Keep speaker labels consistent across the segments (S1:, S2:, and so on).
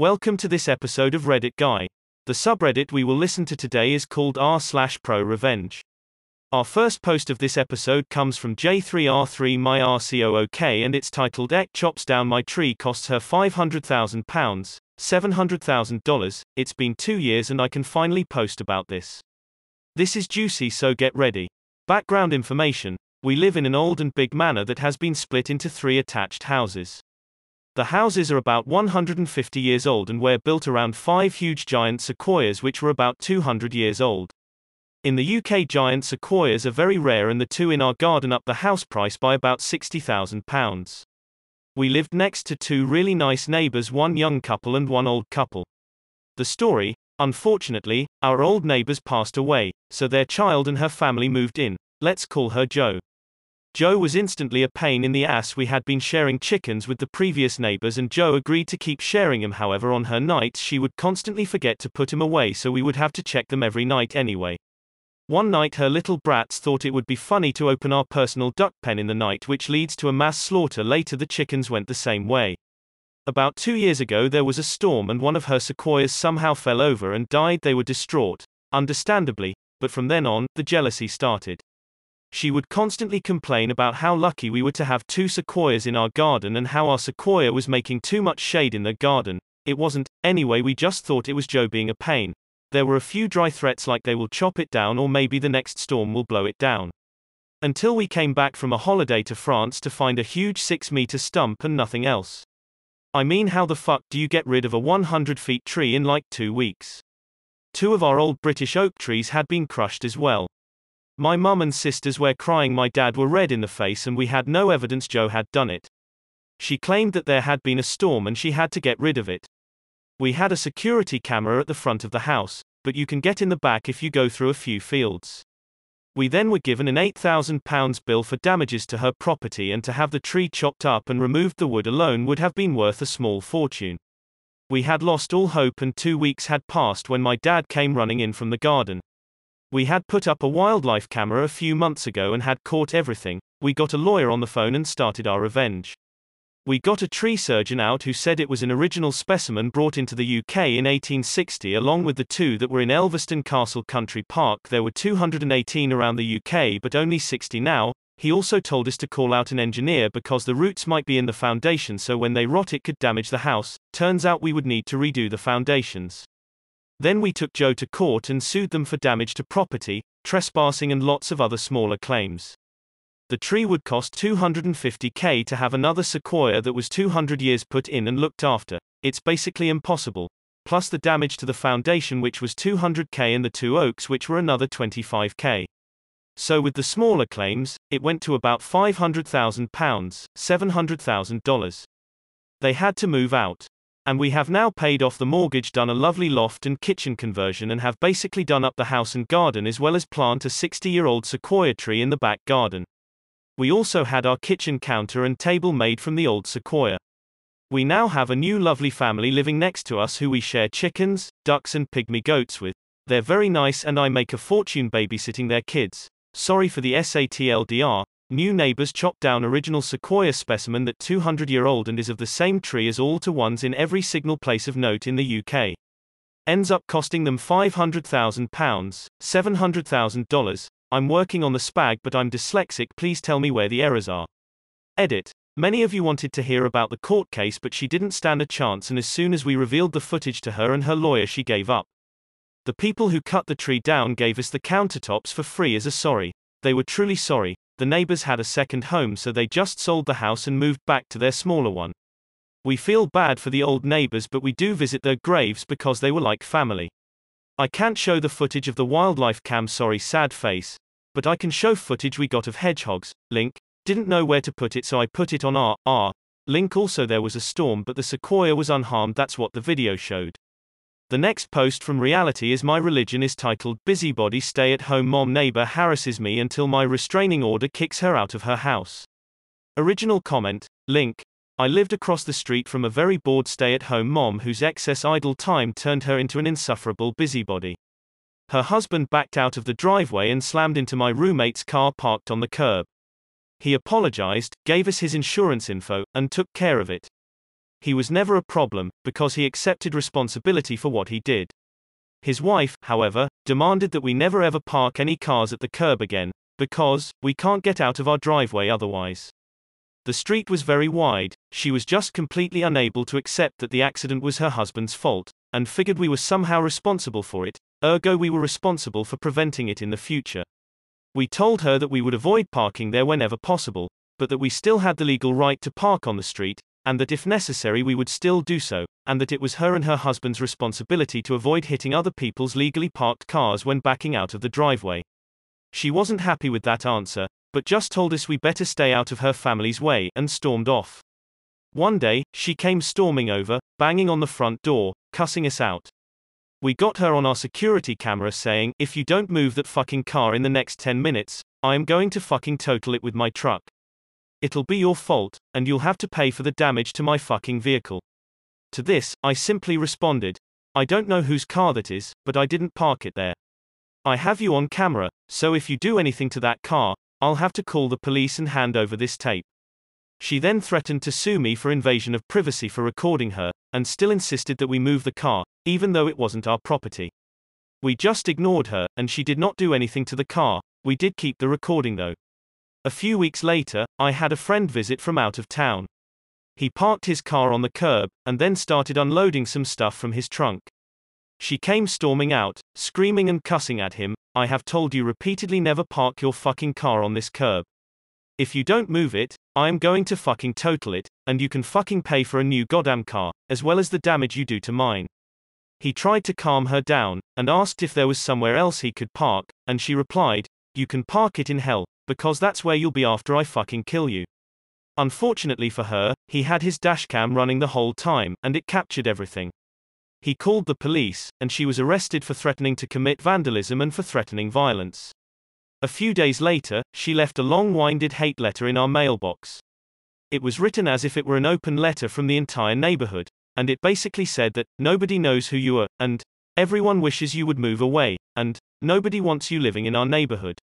S1: Welcome to this episode of Reddit Guy. The subreddit we will listen to today is called r slash pro revenge. Our first post of this episode comes from J3R3 my RCOOK and it's titled Ek chops down my tree costs her £500,000, $700,000. It's been two years and I can finally post about this. This is juicy so get ready. Background information. We live in an old and big manor that has been split into three attached houses. The houses are about 150 years old and were built around five huge giant sequoias which were about 200 years old. In the UK giant sequoias are very rare and the two in our garden up the house price by about £60,000. We lived next to two really nice neighbours one young couple and one old couple. The story, unfortunately, our old neighbours passed away, so their child and her family moved in, let's call her Joe. Joe was instantly a pain in the ass. We had been sharing chickens with the previous neighbors, and Joe agreed to keep sharing them. However, on her nights, she would constantly forget to put him away, so we would have to check them every night anyway. One night, her little brats thought it would be funny to open our personal duck pen in the night, which leads to a mass slaughter. Later, the chickens went the same way. About two years ago, there was a storm, and one of her sequoias somehow fell over and died. They were distraught, understandably, but from then on, the jealousy started. She would constantly complain about how lucky we were to have two sequoias in our garden and how our sequoia was making too much shade in the garden. It wasn't, anyway, we just thought it was Joe being a pain. There were a few dry threats like they will chop it down or maybe the next storm will blow it down. Until we came back from a holiday to France to find a huge 6 meter stump and nothing else. I mean, how the fuck do you get rid of a 100 feet tree in like two weeks? Two of our old British oak trees had been crushed as well. My mum and sisters were crying, my dad were red in the face, and we had no evidence Joe had done it. She claimed that there had been a storm and she had to get rid of it. We had a security camera at the front of the house, but you can get in the back if you go through a few fields. We then were given an £8,000 bill for damages to her property, and to have the tree chopped up and removed the wood alone would have been worth a small fortune. We had lost all hope, and two weeks had passed when my dad came running in from the garden. We had put up a wildlife camera a few months ago and had caught everything. We got a lawyer on the phone and started our revenge. We got a tree surgeon out who said it was an original specimen brought into the UK in 1860 along with the two that were in Elvaston Castle Country Park. There were 218 around the UK but only 60 now. He also told us to call out an engineer because the roots might be in the foundation so when they rot it could damage the house. Turns out we would need to redo the foundations. Then we took Joe to court and sued them for damage to property, trespassing and lots of other smaller claims. The tree would cost 250k to have another sequoia that was 200 years put in and looked after. It's basically impossible. Plus the damage to the foundation which was 200k and the two oaks which were another 25k. So with the smaller claims, it went to about £500,000, $700,000. They had to move out. And we have now paid off the mortgage, done a lovely loft and kitchen conversion, and have basically done up the house and garden as well as plant a 60 year old sequoia tree in the back garden. We also had our kitchen counter and table made from the old sequoia. We now have a new lovely family living next to us who we share chickens, ducks, and pygmy goats with. They're very nice, and I make a fortune babysitting their kids. Sorry for the SATLDR, New neighbors chopped down original sequoia specimen that 200 year old and is of the same tree as all to ones in every signal place of note in the UK. Ends up costing them £500,000, $700,000. I'm working on the spag but I'm dyslexic, please tell me where the errors are. Edit. Many of you wanted to hear about the court case but she didn't stand a chance and as soon as we revealed the footage to her and her lawyer she gave up. The people who cut the tree down gave us the countertops for free as a sorry. They were truly sorry. The neighbors had a second home so they just sold the house and moved back to their smaller one. We feel bad for the old neighbors but we do visit their graves because they were like family. I can't show the footage of the wildlife cam sorry sad face, but I can show footage we got of hedgehogs, link, didn't know where to put it so I put it on R, R, link also there was a storm but the sequoia was unharmed that's what the video showed. The next post from reality is My Religion is titled Busybody Stay at Home Mom Neighbor Harasses Me Until My Restraining Order Kicks Her Out of Her House. Original comment, link. I lived across the street from a very bored stay at home mom whose excess idle time turned her into an insufferable busybody. Her husband backed out of the driveway and slammed into my roommate's car parked on the curb. He apologized, gave us his insurance info, and took care of it. He was never a problem, because he accepted responsibility for what he did. His wife, however, demanded that we never ever park any cars at the curb again, because, we can't get out of our driveway otherwise. The street was very wide, she was just completely unable to accept that the accident was her husband's fault, and figured we were somehow responsible for it, ergo we were responsible for preventing it in the future. We told her that we would avoid parking there whenever possible, but that we still had the legal right to park on the street, and that if necessary we would still do so, and that it was her and her husband's responsibility to avoid hitting other people's legally parked cars when backing out of the driveway. She wasn't happy with that answer, but just told us we better stay out of her family's way, and stormed off. One day, she came storming over, banging on the front door, cussing us out. We got her on our security camera saying, if you don't move that fucking car in the next 10 minutes, I am going to fucking total it with my truck. It'll be your fault, and you'll have to pay for the damage to my fucking vehicle. To this, I simply responded, I don't know whose car that is, but I didn't park it there. I have you on camera, so if you do anything to that car, I'll have to call the police and hand over this tape. She then threatened to sue me for invasion of privacy for recording her, and still insisted that we move the car, even though it wasn't our property. We just ignored her, and she did not do anything to the car, we did keep the recording though. A few weeks later, I had a friend visit from out of town. He parked his car on the curb, and then started unloading some stuff from his trunk. She came storming out, screaming and cussing at him, I have told you repeatedly never park your fucking car on this curb. If you don't move it, I am going to fucking total it, and you can fucking pay for a new goddamn car, as well as the damage you do to mine. He tried to calm her down, and asked if there was somewhere else he could park, and she replied, You can park it in hell, because that's where you'll be after I fucking kill you. Unfortunately for her, he had his dashcam running the whole time, and it captured everything. He called the police, and she was arrested for threatening to commit vandalism and for threatening violence. A few days later, she left a long winded hate letter in our mailbox. It was written as if it were an open letter from the entire neighborhood, and it basically said that, nobody knows who you are, and, everyone wishes you would move away, and, nobody wants you living in our neighborhood.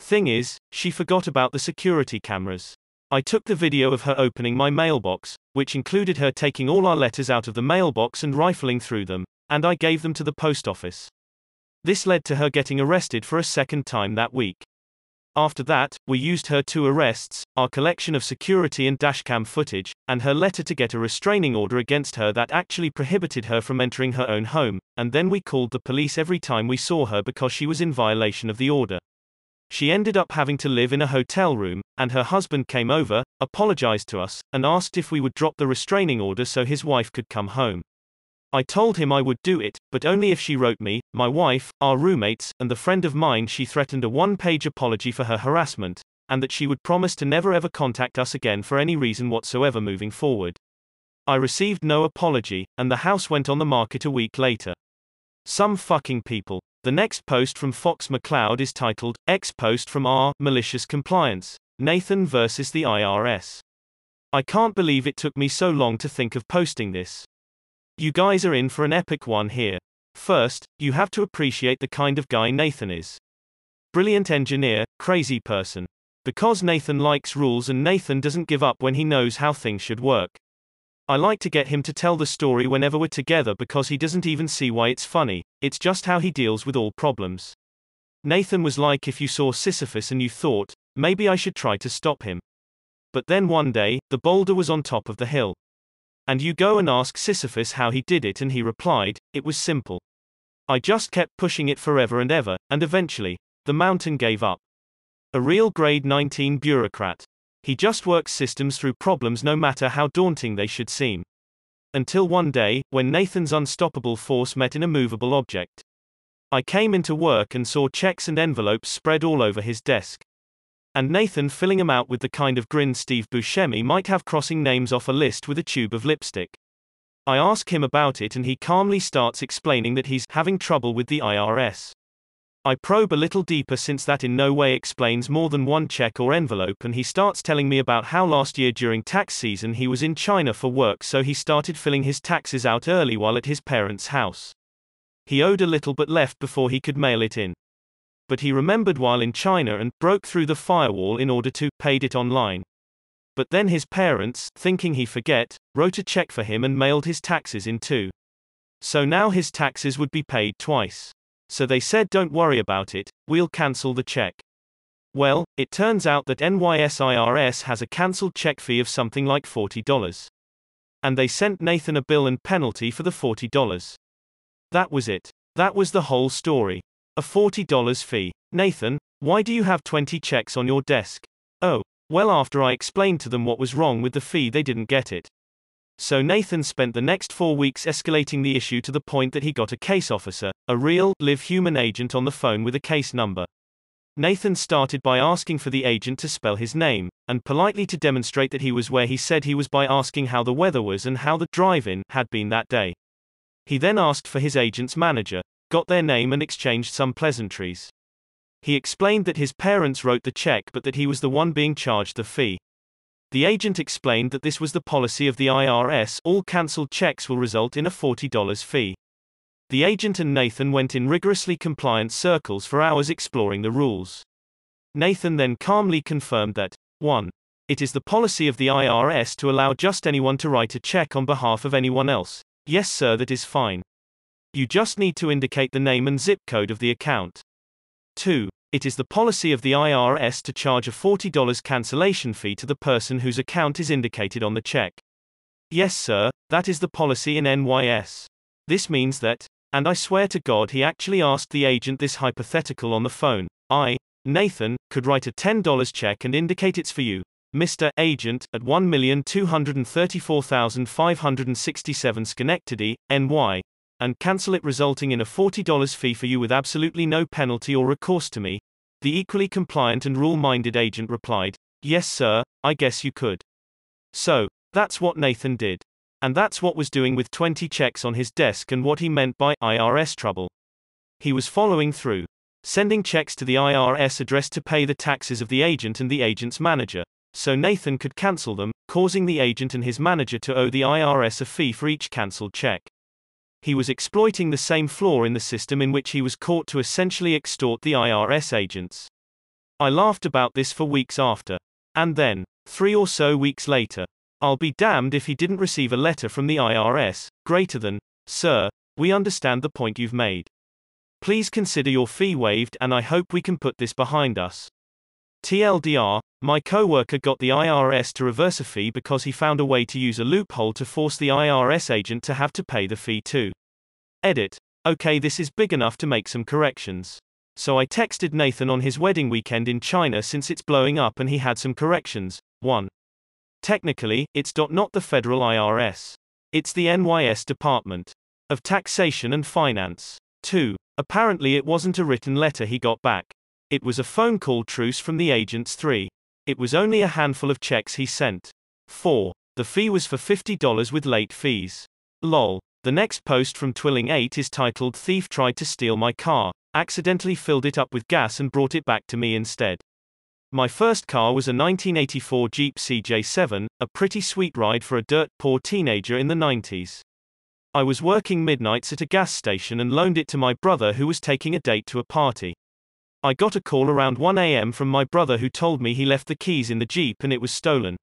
S1: Thing is, she forgot about the security cameras. I took the video of her opening my mailbox, which included her taking all our letters out of the mailbox and rifling through them, and I gave them to the post office. This led to her getting arrested for a second time that week. After that, we used her two arrests, our collection of security and dashcam footage, and her letter to get a restraining order against her that actually prohibited her from entering her own home, and then we called the police every time we saw her because she was in violation of the order. She ended up having to live in a hotel room, and her husband came over, apologized to us, and asked if we would drop the restraining order so his wife could come home. I told him I would do it, but only if she wrote me, my wife, our roommates, and the friend of mine she threatened a one-page apology for her harassment, and that she would promise to never ever contact us again for any reason whatsoever moving forward. I received no apology, and the house went on the market a week later. Some fucking people. The next post from Fox McCloud is titled, X Post from R, Malicious Compliance, Nathan versus the IRS. I can't believe it took me so long to think of posting this. You guys are in for an epic one here. First, you have to appreciate the kind of guy Nathan is. Brilliant engineer, crazy person. Because Nathan likes rules and Nathan doesn't give up when he knows how things should work. I like to get him to tell the story whenever we're together because he doesn't even see why it's funny, it's just how he deals with all problems. Nathan was like if you saw Sisyphus and you thought, maybe I should try to stop him. But then one day, the boulder was on top of the hill. And you go and ask Sisyphus how he did it, and he replied, It was simple. I just kept pushing it forever and ever, and eventually, the mountain gave up. A real grade 19 bureaucrat. He just works systems through problems no matter how daunting they should seem. Until one day, when Nathan's unstoppable force met an immovable object. I came into work and saw checks and envelopes spread all over his desk. And Nathan filling them out with the kind of grin Steve Buscemi might have crossing names off a list with a tube of lipstick. I ask him about it and he calmly starts explaining that he's having trouble with the IRS. I probe a little deeper since that in no way explains more than one check or envelope and he starts telling me about how last year during tax season he was in China for work so he started filling his taxes out early while at his parents' house. He owed a little but left before he could mail it in. But he remembered while in China and broke through the firewall in order to paid it online. But then his parents, thinking he forget, wrote a check for him and mailed his taxes in too. So now his taxes would be paid twice. So they said don't worry about it, we'll cancel the check. Well, it turns out that NYSIRS has a cancelled check fee of something like $40. And they sent Nathan a bill and penalty for the $40. That was it. That was the whole story. A $40 fee. Nathan, why do you have 20 checks on your desk? Oh, well, after I explained to them what was wrong with the fee, they didn't get it. So Nathan spent the next four weeks escalating the issue to the point that he got a case officer, a real, live human agent on the phone with a case number. Nathan started by asking for the agent to spell his name, and politely to demonstrate that he was where he said he was by asking how the weather was and how the drive in had been that day. He then asked for his agent's manager, got their name, and exchanged some pleasantries. He explained that his parents wrote the check but that he was the one being charged the fee. The agent explained that this was the policy of the IRS all cancelled checks will result in a $40 fee. The agent and Nathan went in rigorously compliant circles for hours exploring the rules. Nathan then calmly confirmed that 1. It is the policy of the IRS to allow just anyone to write a check on behalf of anyone else. Yes, sir, that is fine. You just need to indicate the name and zip code of the account. 2. It is the policy of the IRS to charge a $40 cancellation fee to the person whose account is indicated on the check. Yes, sir, that is the policy in NYS. This means that, and I swear to God he actually asked the agent this hypothetical on the phone. I, Nathan, could write a $10 check and indicate it's for you, Mr. Agent, at 1,234,567 Schenectady, NY, and cancel it resulting in a $40 fee for you with absolutely no penalty or recourse to me? The equally compliant and rule-minded agent replied, Yes sir, I guess you could. So, that's what Nathan did. And that's what was doing with 20 checks on his desk and what he meant by IRS trouble. He was following through. Sending checks to the IRS addressed to pay the taxes of the agent and the agent's manager. So Nathan could cancel them, causing the agent and his manager to owe the IRS a fee for each cancelled check he was exploiting the same flaw in the system in which he was caught to essentially extort the IRS agents. I laughed about this for weeks after. And then, three or so weeks later, I'll be damned if he didn't receive a letter from the IRS, greater than, Sir, we understand the point you've made. Please consider your fee waived and I hope we can put this behind us. TLDR, my coworker got the IRS to reverse a fee because he found a way to use a loophole to force the IRS agent to have to pay the fee too. Edit. Okay, this is big enough to make some corrections. So I texted Nathan on his wedding weekend in China since it's blowing up and he had some corrections. 1. Technically, it's not the federal IRS. It's the NYS Department of Taxation and Finance. 2. Apparently it wasn't a written letter he got back. It was a phone call truce from the agents 3. It was only a handful of checks he sent. 4. The fee was for $50 with late fees. Lol. The next post from Twilling 8 is titled Thief Tried to Steal My Car, accidentally filled it up with gas and brought it back to me instead. My first car was a 1984 Jeep CJ7, a pretty sweet ride for a dirt poor teenager in the 90s. I was working midnights at a gas station and loaned it to my brother who was taking a date to a party. I got a call around 1 a.m. from my brother who told me he left the keys in the Jeep and it was stolen.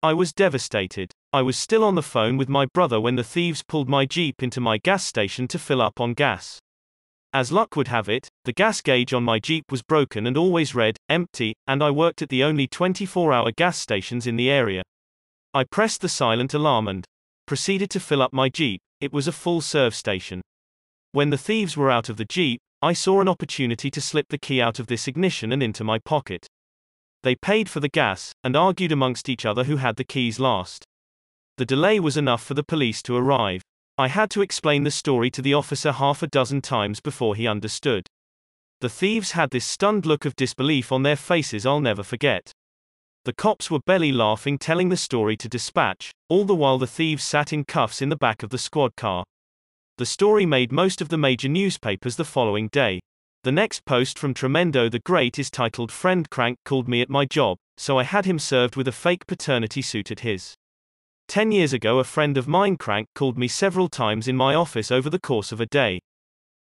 S1: I was devastated. I was still on the phone with my brother when the thieves pulled my Jeep into my gas station to fill up on gas. As luck would have it, the gas gauge on my Jeep was broken and always read, empty, and I worked at the only 24 hour gas stations in the area. I pressed the silent alarm and proceeded to fill up my Jeep, it was a full serve station. When the thieves were out of the Jeep, I saw an opportunity to slip the key out of this ignition and into my pocket. They paid for the gas, and argued amongst each other who had the keys last. The delay was enough for the police to arrive. I had to explain the story to the officer half a dozen times before he understood. The thieves had this stunned look of disbelief on their faces I'll never forget. The cops were belly laughing, telling the story to dispatch, all the while the thieves sat in cuffs in the back of the squad car. The story made most of the major newspapers the following day. The next post from Tremendo the Great is titled Friend Crank called me at my job, so I had him served with a fake paternity suit at his. Ten years ago, a friend of mine, Crank, called me several times in my office over the course of a day.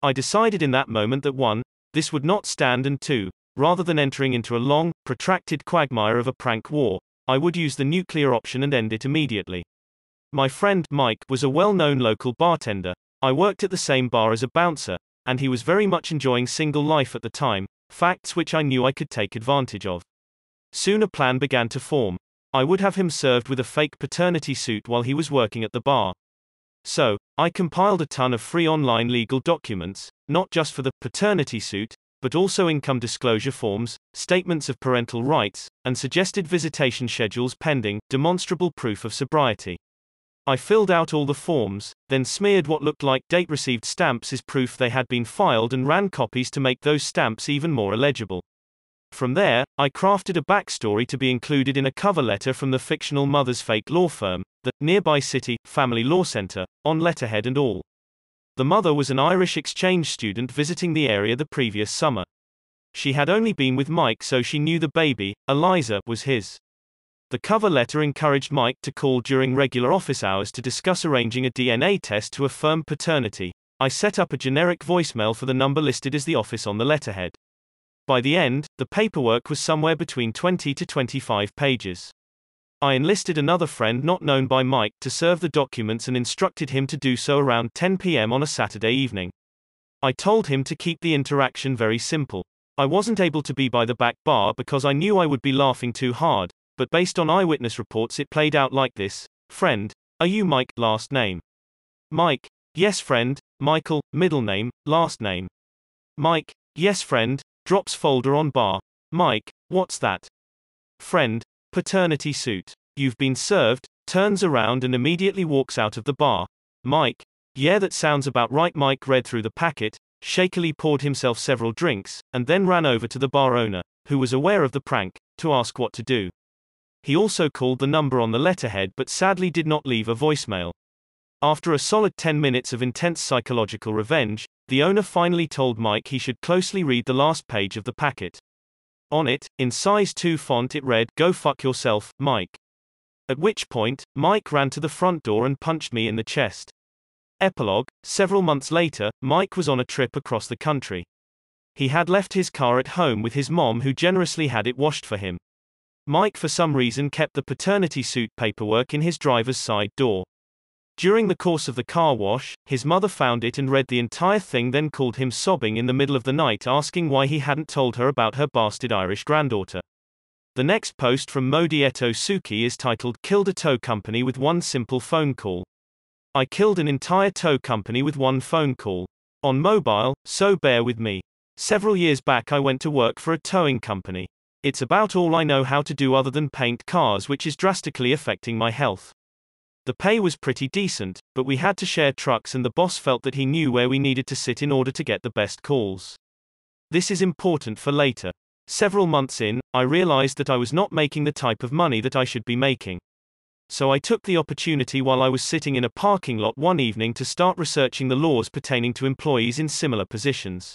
S1: I decided in that moment that one, this would not stand, and two, rather than entering into a long, protracted quagmire of a prank war, I would use the nuclear option and end it immediately. My friend, Mike, was a well known local bartender. I worked at the same bar as a bouncer, and he was very much enjoying single life at the time, facts which I knew I could take advantage of. Soon a plan began to form. I would have him served with a fake paternity suit while he was working at the bar. So, I compiled a ton of free online legal documents, not just for the paternity suit, but also income disclosure forms, statements of parental rights, and suggested visitation schedules pending demonstrable proof of sobriety. I filled out all the forms, then smeared what looked like date received stamps as proof they had been filed and ran copies to make those stamps even more illegible. From there, I crafted a backstory to be included in a cover letter from the fictional mother's fake law firm, the Nearby City Family Law Center, on letterhead and all. The mother was an Irish exchange student visiting the area the previous summer. She had only been with Mike so she knew the baby, Eliza, was his. The cover letter encouraged Mike to call during regular office hours to discuss arranging a DNA test to affirm paternity. I set up a generic voicemail for the number listed as the office on the letterhead. By the end, the paperwork was somewhere between 20 to 25 pages. I enlisted another friend not known by Mike to serve the documents and instructed him to do so around 10 p.m. on a Saturday evening. I told him to keep the interaction very simple. I wasn't able to be by the back bar because I knew I would be laughing too hard, but based on eyewitness reports it played out like this Friend, are you Mike, last name? Mike, yes, friend, Michael, middle name, last name. Mike, yes, friend, drops folder on bar. Mike, what's that? Friend, paternity suit. You've been served, turns around and immediately walks out of the bar. Mike, yeah, that sounds about right. Mike read through the packet, shakily poured himself several drinks, and then ran over to the bar owner, who was aware of the prank, to ask what to do. He also called the number on the letterhead but sadly did not leave a voicemail. After a solid 10 minutes of intense psychological revenge, the owner finally told Mike he should closely read the last page of the packet. On it, in size 2 font it read, Go fuck yourself, Mike. At which point, Mike ran to the front door and punched me in the chest. Epilogue Several months later, Mike was on a trip across the country. He had left his car at home with his mom, who generously had it washed for him. Mike, for some reason, kept the paternity suit paperwork in his driver's side door. During the course of the car wash, his mother found it and read the entire thing, then called him sobbing in the middle of the night asking why he hadn't told her about her bastard Irish granddaughter. The next post from Modi Eto Suki is titled Killed a Tow Company with One Simple Phone Call. I killed an entire tow company with one phone call. On mobile, so bear with me. Several years back, I went to work for a towing company. It's about all I know how to do other than paint cars, which is drastically affecting my health. The pay was pretty decent, but we had to share trucks and the boss felt that he knew where we needed to sit in order to get the best calls. This is important for later. Several months in, I realized that I was not making the type of money that I should be making. So I took the opportunity while I was sitting in a parking lot one evening to start researching the laws pertaining to employees in similar positions.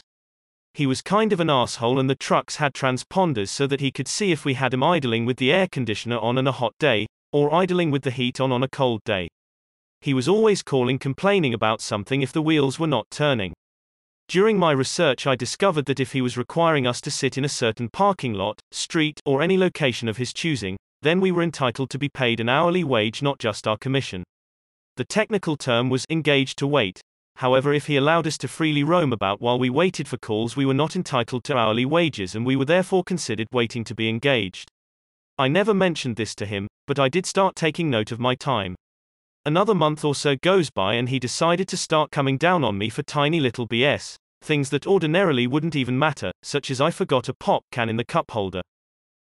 S1: He was kind of an asshole and the trucks had transponders so that he could see if we had him idling with the air conditioner on on a hot day, or idling with the heat on on a cold day. He was always calling complaining about something if the wheels were not turning. During my research, I discovered that if he was requiring us to sit in a certain parking lot, street, or any location of his choosing, then we were entitled to be paid an hourly wage, not just our commission. The technical term was engaged to wait. However, if he allowed us to freely roam about while we waited for calls, we were not entitled to hourly wages and we were therefore considered waiting to be engaged. I never mentioned this to him, but I did start taking note of my time. Another month or so goes by and he decided to start coming down on me for tiny little BS, things that ordinarily wouldn't even matter, such as I forgot a pop can in the cup holder.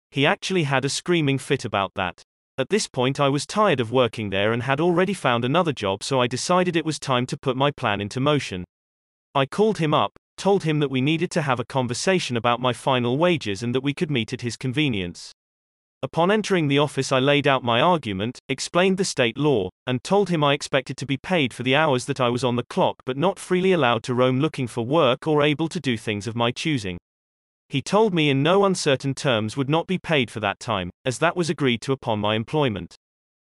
S1: He actually had a screaming fit about that. At this point, I was tired of working there and had already found another job, so I decided it was time to put my plan into motion. I called him up, told him that we needed to have a conversation about my final wages and that we could meet at his convenience. Upon entering the office, I laid out my argument, explained the state law, and told him I expected to be paid for the hours that I was on the clock but not freely allowed to roam looking for work or able to do things of my choosing. He told me in no uncertain terms would not be paid for that time, as that was agreed to upon my employment.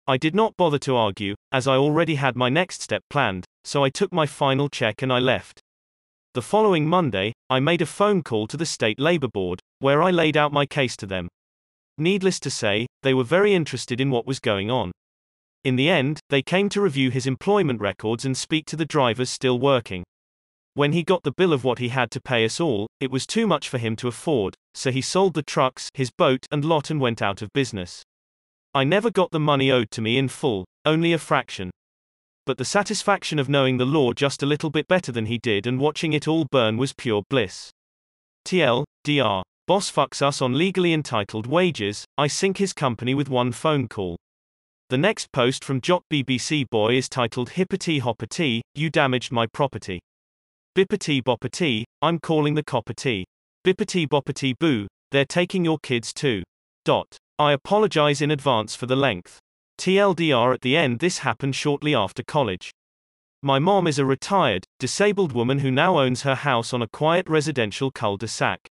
S1: I did not bother to argue, as I already had my next step planned, so I took my final check and I left. The following Monday, I made a phone call to the State Labor Board, where I laid out my case to them. Needless to say, they were very interested in what was going on. In the end, they came to review his employment records and speak to the drivers still working. When he got the bill of what he had to pay us all, it was too much for him to afford, so he sold the trucks, his boat, and lot and went out of business. I never got the money owed to me in full, only a fraction. But the satisfaction of knowing the law just a little bit better than he did and watching it all burn was pure bliss. TL, DR. Boss fucks us on legally entitled wages, I sink his company with one phone call. The next post from Jock BBC Boy is titled Hippity Hoppity, You Damaged My Property. Bippity boppity, I'm calling the coppity. Bippity boppity boo, they're taking your kids too. Dot. I apologize in advance for the length. TLDR at the end this happened shortly after college. My mom is a retired, disabled woman who now owns her house on a quiet residential cul-de-sac.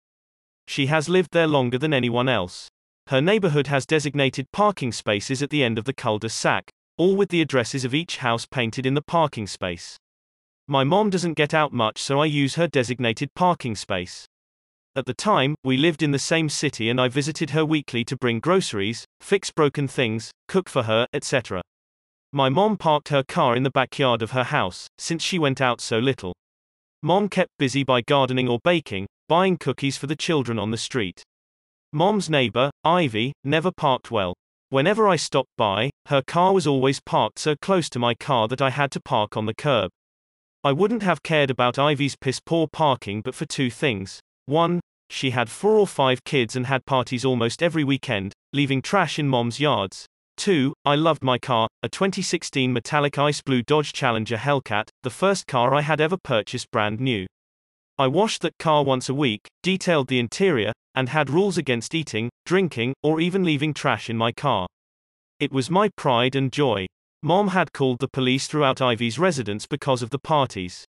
S1: She has lived there longer than anyone else. Her neighborhood has designated parking spaces at the end of the cul-de-sac, all with the addresses of each house painted in the parking space. My mom doesn't get out much so I use her designated parking space. At the time, we lived in the same city and I visited her weekly to bring groceries, fix broken things, cook for her, etc. My mom parked her car in the backyard of her house, since she went out so little. Mom kept busy by gardening or baking, buying cookies for the children on the street. Mom's neighbor, Ivy, never parked well. Whenever I stopped by, her car was always parked so close to my car that I had to park on the curb. I wouldn't have cared about Ivy's piss poor parking but for two things. One, she had four or five kids and had parties almost every weekend, leaving trash in mom's yards. 2. I loved my car, a 2016 metallic ice blue Dodge Challenger Hellcat, the first car I had ever purchased brand new. I washed that car once a week, detailed the interior, and had rules against eating, drinking, or even leaving trash in my car. It was my pride and joy. Mom had called the police throughout Ivy's residence because of the parties.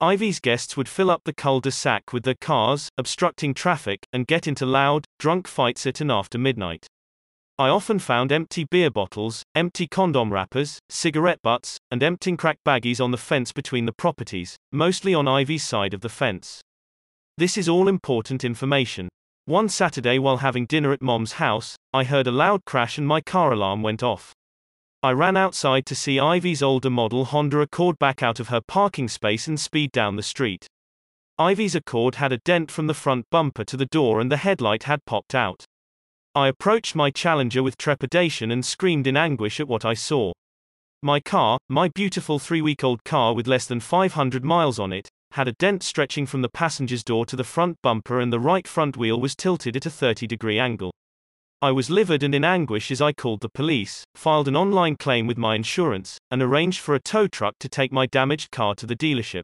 S1: Ivy's guests would fill up the cul-de-sac with their cars, obstructing traffic, and get into loud, drunk fights at and after midnight. I often found empty beer bottles, empty condom wrappers, cigarette butts, and empty crack baggies on the fence between the properties, mostly on Ivy's side of the fence. This is all important information. One Saturday while having dinner at mom's house, I heard a loud crash and my car alarm went off. I ran outside to see Ivy's older model Honda Accord back out of her parking space and speed down the street. Ivy's Accord had a dent from the front bumper to the door and the headlight had popped out. I approached my challenger with trepidation and screamed in anguish at what I saw. My car, my beautiful three-week-old car with less than 500 miles on it, had a dent stretching from the passenger's door to the front bumper and the right front wheel was tilted at a 30-degree angle. I was livid and in anguish as I called the police, filed an online claim with my insurance, and arranged for a tow truck to take my damaged car to the dealership.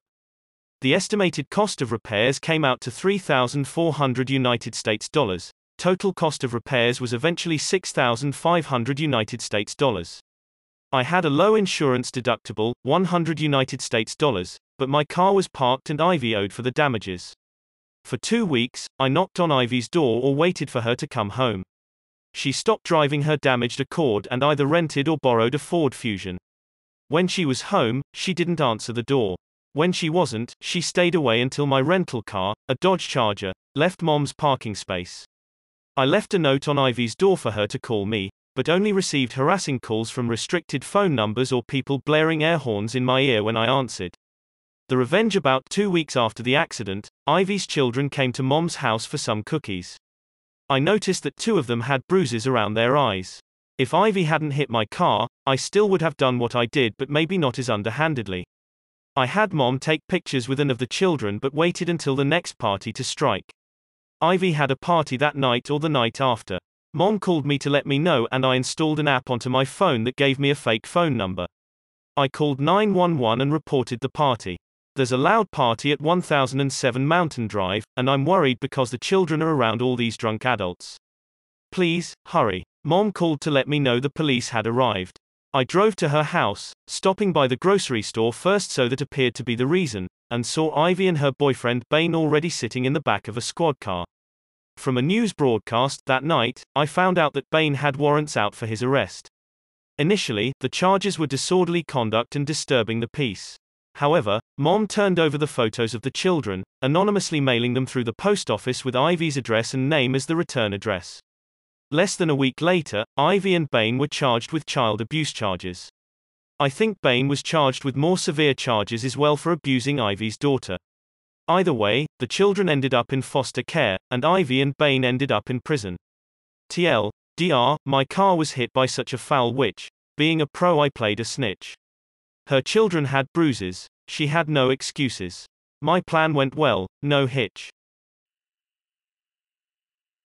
S1: The estimated cost of repairs came out to 3,400 United States dollars, Total cost of repairs was eventually 6,500 United States dollars. I had a low insurance deductible, 100 United States dollars, but my car was parked and Ivy owed for the damages. For two weeks, I knocked on Ivy's door or waited for her to come home. She stopped driving her damaged Accord and either rented or borrowed a Ford Fusion. When she was home, she didn't answer the door. When she wasn't, she stayed away until my rental car, a Dodge Charger, left mom's parking space. I left a note on Ivy's door for her to call me, but only received harassing calls from restricted phone numbers or people blaring air horns in my ear when I answered. The revenge about two weeks after the accident, Ivy's children came to mom's house for some cookies. I noticed that two of them had bruises around their eyes. If Ivy hadn't hit my car, I still would have done what I did but maybe not as underhandedly. I had mom take pictures with an of the children but waited until the next party to strike. Ivy had a party that night or the night after. Mom called me to let me know and I installed an app onto my phone that gave me a fake phone number. I called 911 and reported the party. There's a loud party at 1007 Mountain Drive, and I'm worried because the children are around all these drunk adults. Please, hurry. Mom called to let me know the police had arrived. I drove to her house, stopping by the grocery store first so that appeared to be the reason, and saw Ivy and her boyfriend Bane already sitting in the back of a squad car. From a news broadcast that night, I found out that Bane had warrants out for his arrest. Initially, the charges were disorderly conduct and disturbing the peace. However, Mom turned over the photos of the children, anonymously mailing them through the post office with Ivy's address and name as the return address. Less than a week later, Ivy and Bain were charged with child abuse charges. I think Bain was charged with more severe charges as well for abusing Ivy's daughter. Either way, the children ended up in foster care, and Ivy and Bain ended up in prison. TL, DR, my car was hit by such a foul witch. being a pro I played a snitch. Her children had bruises, she had no excuses. My plan went well, no hitch.